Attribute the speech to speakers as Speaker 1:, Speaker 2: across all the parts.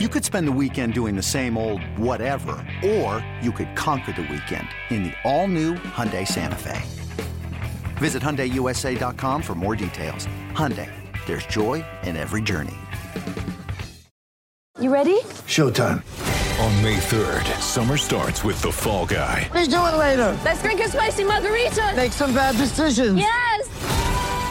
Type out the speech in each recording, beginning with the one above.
Speaker 1: You could spend the weekend doing the same old whatever, or you could conquer the weekend in the all-new Hyundai Santa Fe. Visit HyundaiUSA.com for more details. Hyundai, there's joy in every journey.
Speaker 2: You ready?
Speaker 3: Showtime.
Speaker 4: On May 3rd, summer starts with The Fall Guy.
Speaker 3: Let's do it later.
Speaker 2: Let's drink a spicy margarita.
Speaker 3: Make some bad decisions.
Speaker 2: Yes!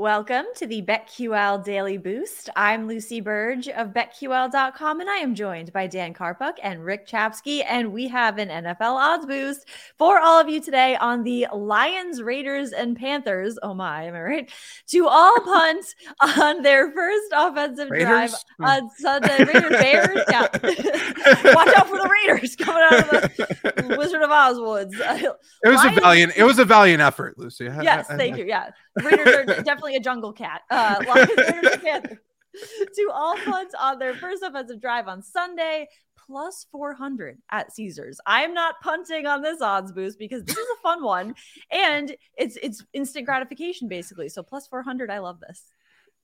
Speaker 5: Welcome to the BetQL Daily Boost. I'm Lucy Burge of BetQL.com, and I am joined by Dan Karpuk and Rick Chapsky, and we have an NFL odds boost for all of you today on the Lions, Raiders, and Panthers. Oh my, am I right? To all punt on their first offensive drive
Speaker 6: hmm.
Speaker 5: on Sunday. Raiders, Bears, yeah. Watch out for the Raiders coming out of the Wizard of Oz woods.
Speaker 6: It was
Speaker 5: Lions-
Speaker 6: a valiant. It was a valiant effort, Lucy. I-
Speaker 5: Yes,
Speaker 6: I-
Speaker 5: thank
Speaker 6: I-
Speaker 5: you. Yeah, Raiders are definitely a jungle cat. Uh, Lions, Raiders, and Panthers. To all punts on their first offensive drive on Sunday, plus 400 at Caesars. I am not punting on this odds boost because this is a fun one and it's it's instant gratification basically. So plus 400, I love this.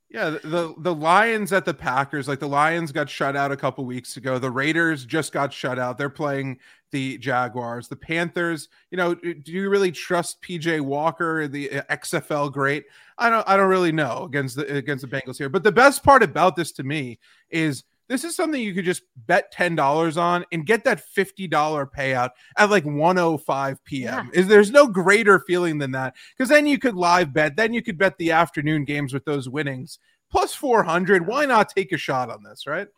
Speaker 6: Yeah, the, the Lions at the Packers, like the Lions got shut out a couple weeks ago. The Raiders just got shut out. They're playing the Jaguars. The Panthers, you know, do you really trust PJ Walker, the uh, XFL great? I don't I don't really know against the against the Bengals here. But the best part about this to me is this is something you could just bet $10 on and get that $50 payout at like 105 p.m. Is there's no greater feeling than that because then you could live bet, then you could bet the afternoon games with those winnings plus 400. Why not take a shot on this, right?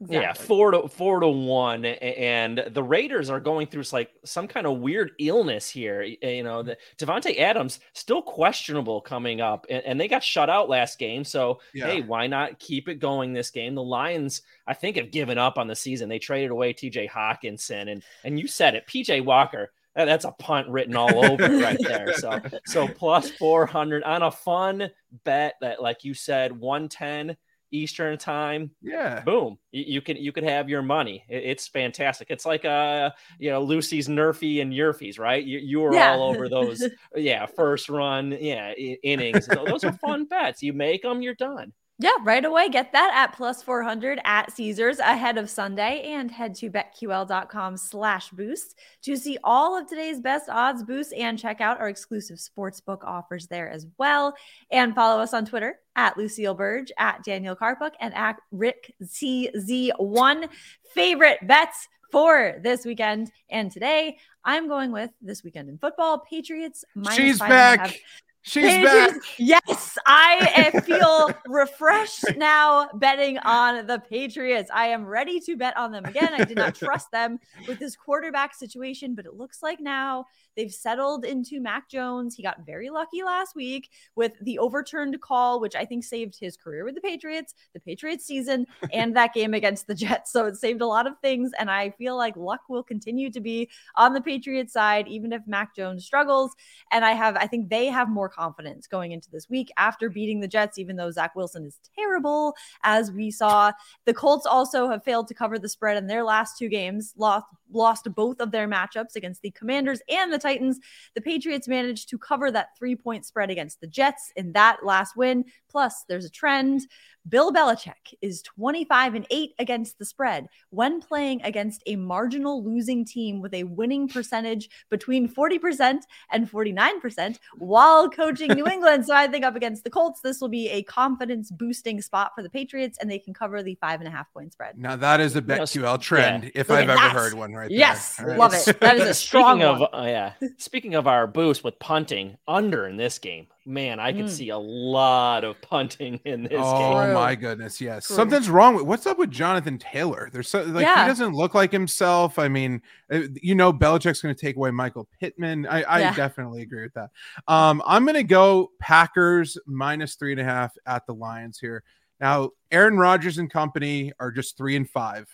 Speaker 7: Yeah, four to four to one, and the Raiders are going through like some kind of weird illness here. Eh, you know, the Davante Adams still questionable coming up, and, and they got shut out last game. So
Speaker 6: Yeah.
Speaker 7: hey, why not keep it going this game? The Lions, I think, have given up on the season. They traded away T.J. Hockenson, and and you said it, P.J. Walker. That's a punt written all over right there. So so plus four hundred on a fun bet that, like you said, one ten Eastern time
Speaker 6: Yeah.
Speaker 7: boom you, you can you could have your money It- it's fantastic it's like uh you know lucy's NRFI and YRFIs right you, you were
Speaker 5: Yeah.
Speaker 7: all over those yeah first run yeah innings those are fun bets you make them you're done
Speaker 5: Yeah, right away. Get that at plus 400 at Caesars ahead of Sunday and head to betql.com slash boost to see all of today's best odds boosts and check out our exclusive sportsbook offers there as well. And follow us on Twitter at Lucille Burge, at Daniel Karpuk, and at Rick CZ1. Favorite bets for this weekend and today. I'm going with this weekend in football. Patriots minus
Speaker 6: She's
Speaker 5: five and a half.
Speaker 6: back. She's back.
Speaker 5: Patriots- Yes, I feel refreshed now betting on the Patriots. I am ready to bet on them again. I did not trust them with this quarterback situation, but it looks like now they've settled into Mac Jones. He got very lucky last week with the overturned call, which I think saved his career with the Patriots, the Patriots season, and that game against the Jets. So it saved a lot of things. And I feel like luck will continue to be on the Patriots side, even if Mac Jones struggles. And I have, I think they have more confidence going into this week after beating the Jets, even though Zach Wilson is terrible, as we saw. The Colts also have failed to cover the spread in their last two games, lost lost both of their matchups against the Commanders and the Titans. The Patriots managed to cover that three point spread against the Jets in that last win. Plus, there's a trend. Bill Belichick is 25 and 8 against the spread when playing against a marginal losing team with a winning percentage between 40% and 49% while coaching New England. So I think up against the Colts, this will be a confidence boosting spot for the Patriots and they can cover the five and a half point spread.
Speaker 6: Now that is a
Speaker 7: know,
Speaker 6: BetQL trend, if
Speaker 5: Look
Speaker 6: I've ever
Speaker 5: that.
Speaker 6: heard one right there.
Speaker 5: Yes,
Speaker 6: All right.
Speaker 5: love it. That is a strong
Speaker 7: speaking of uh, yeah speaking of our boost with punting under in this game man i could
Speaker 5: Mm.
Speaker 7: see a lot of punting in this
Speaker 6: Oh
Speaker 7: game
Speaker 5: True.
Speaker 6: my goodness, yes.
Speaker 5: True.
Speaker 6: Something's wrong with what's up with Jonathan Taylor? There's so like
Speaker 5: Yeah.
Speaker 6: he doesn't look like himself. I mean, uh, you know, Belichick's going to take away Michael Pittman. I, I
Speaker 5: Yeah.
Speaker 6: definitely agree with that. Um, I'm going to go Packers minus three and a half at the Lions here. Now, Aaron Rodgers and company are just three and five.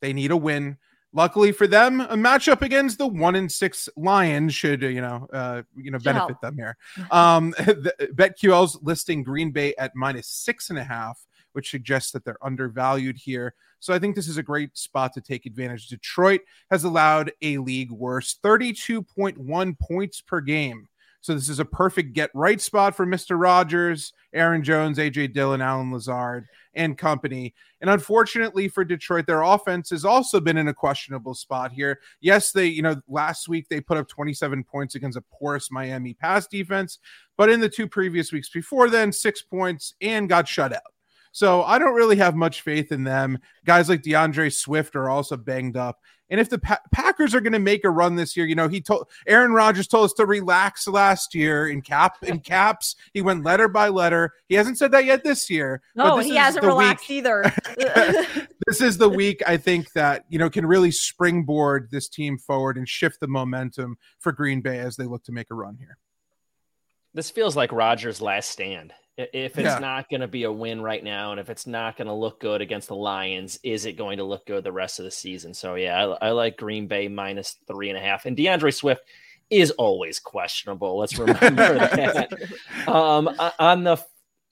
Speaker 6: They need a win. Luckily for them, a matchup against the one in six Lions should you know uh, you know benefit
Speaker 5: help.
Speaker 6: them here. Um, the, BetQL's listing Green Bay at minus six and a half, which suggests that they're undervalued here. So I think this is a great spot to take advantage. Detroit has allowed a league worst 32.1 points per game. So this is a perfect get right spot for Mr. Rogers, Aaron Jones, AJ Dillon, Allen Lazard, and company. And unfortunately for Detroit, their offense has also been in a questionable spot here. Yes, they, you know, last week they put up 27 points against a porous Miami pass defense, but in the two previous weeks before then, six points and got shut out. So I don't really have much faith in them. Guys like DeAndre Swift are also banged up. And if the pa- Packers are going to make a run this year, you know, he told Aaron Rodgers told us to relax last year in cap in caps. He went letter by letter. He hasn't said that yet this year. but
Speaker 5: No,
Speaker 6: this
Speaker 5: he
Speaker 6: is
Speaker 5: hasn't
Speaker 6: the
Speaker 5: relaxed
Speaker 6: week-
Speaker 5: either.
Speaker 6: this is the week I think that you know can really springboard this team forward and shift the momentum for Green Bay as they look to make a run here.
Speaker 7: This feels like Rodgers' last stand. If it's
Speaker 6: Yeah.
Speaker 7: not going to be a win right now, and if it's not going to look good against the Lions, is it going to look good the rest of the season? So yeah, I, I like Green Bay minus three and a half, and DeAndre Swift is always questionable. Let's remember that. Um, on the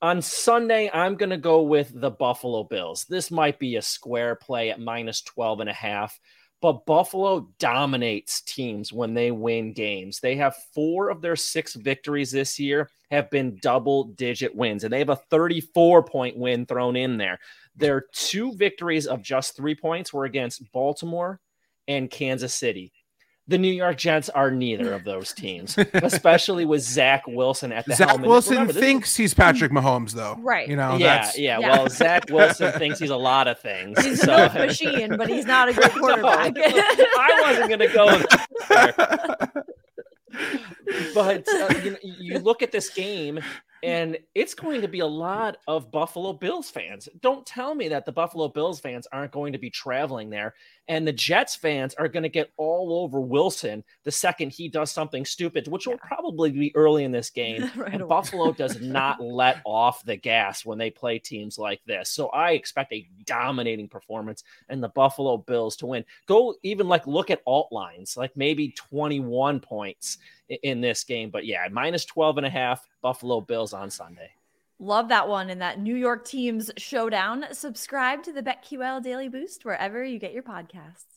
Speaker 7: on Sunday, I'm going to go with the Buffalo Bills. This might be a square play at minus 12 and a half, but Buffalo dominates teams when they win games. They have four of their six victories this year have been double digit wins, and they have a 34 point win thrown in there. Their two victories of just three points were against Baltimore and Kansas City. The New York Jets are neither of those teams, especially with Zach Wilson at the
Speaker 6: Zach
Speaker 7: helm. And
Speaker 6: Wilson
Speaker 7: remember, this is-
Speaker 6: thinks he's Patrick Mahomes, though.
Speaker 5: Right.
Speaker 6: You know,
Speaker 7: yeah,
Speaker 6: that's
Speaker 7: yeah,
Speaker 5: Yeah.
Speaker 7: Well, Zach Wilson thinks he's a lot of things.
Speaker 5: He's
Speaker 7: so-
Speaker 5: a machine, but he's not a good quarterback.
Speaker 7: No, I wasn't going to go there. But uh, you, know, you look at this game, and it's going to be a lot of Buffalo Bills fans. Don't tell me that the Buffalo Bills fans aren't going to be traveling there, and the Jets fans are going to get all over Wilson the second he does something stupid, which will probably be early in this game.
Speaker 5: Right
Speaker 7: and
Speaker 5: away.
Speaker 7: Buffalo does not let off the gas when they play teams like this. So I expect a dominating performance and the Buffalo Bills to win. Go even like look at alt lines, like maybe 21 points in this game. But yeah, minus 12 and a half Buffalo Bills on Sunday.
Speaker 5: Love that one and that New York teams showdown. Subscribe to the BetQL Daily Boost wherever you get your podcasts.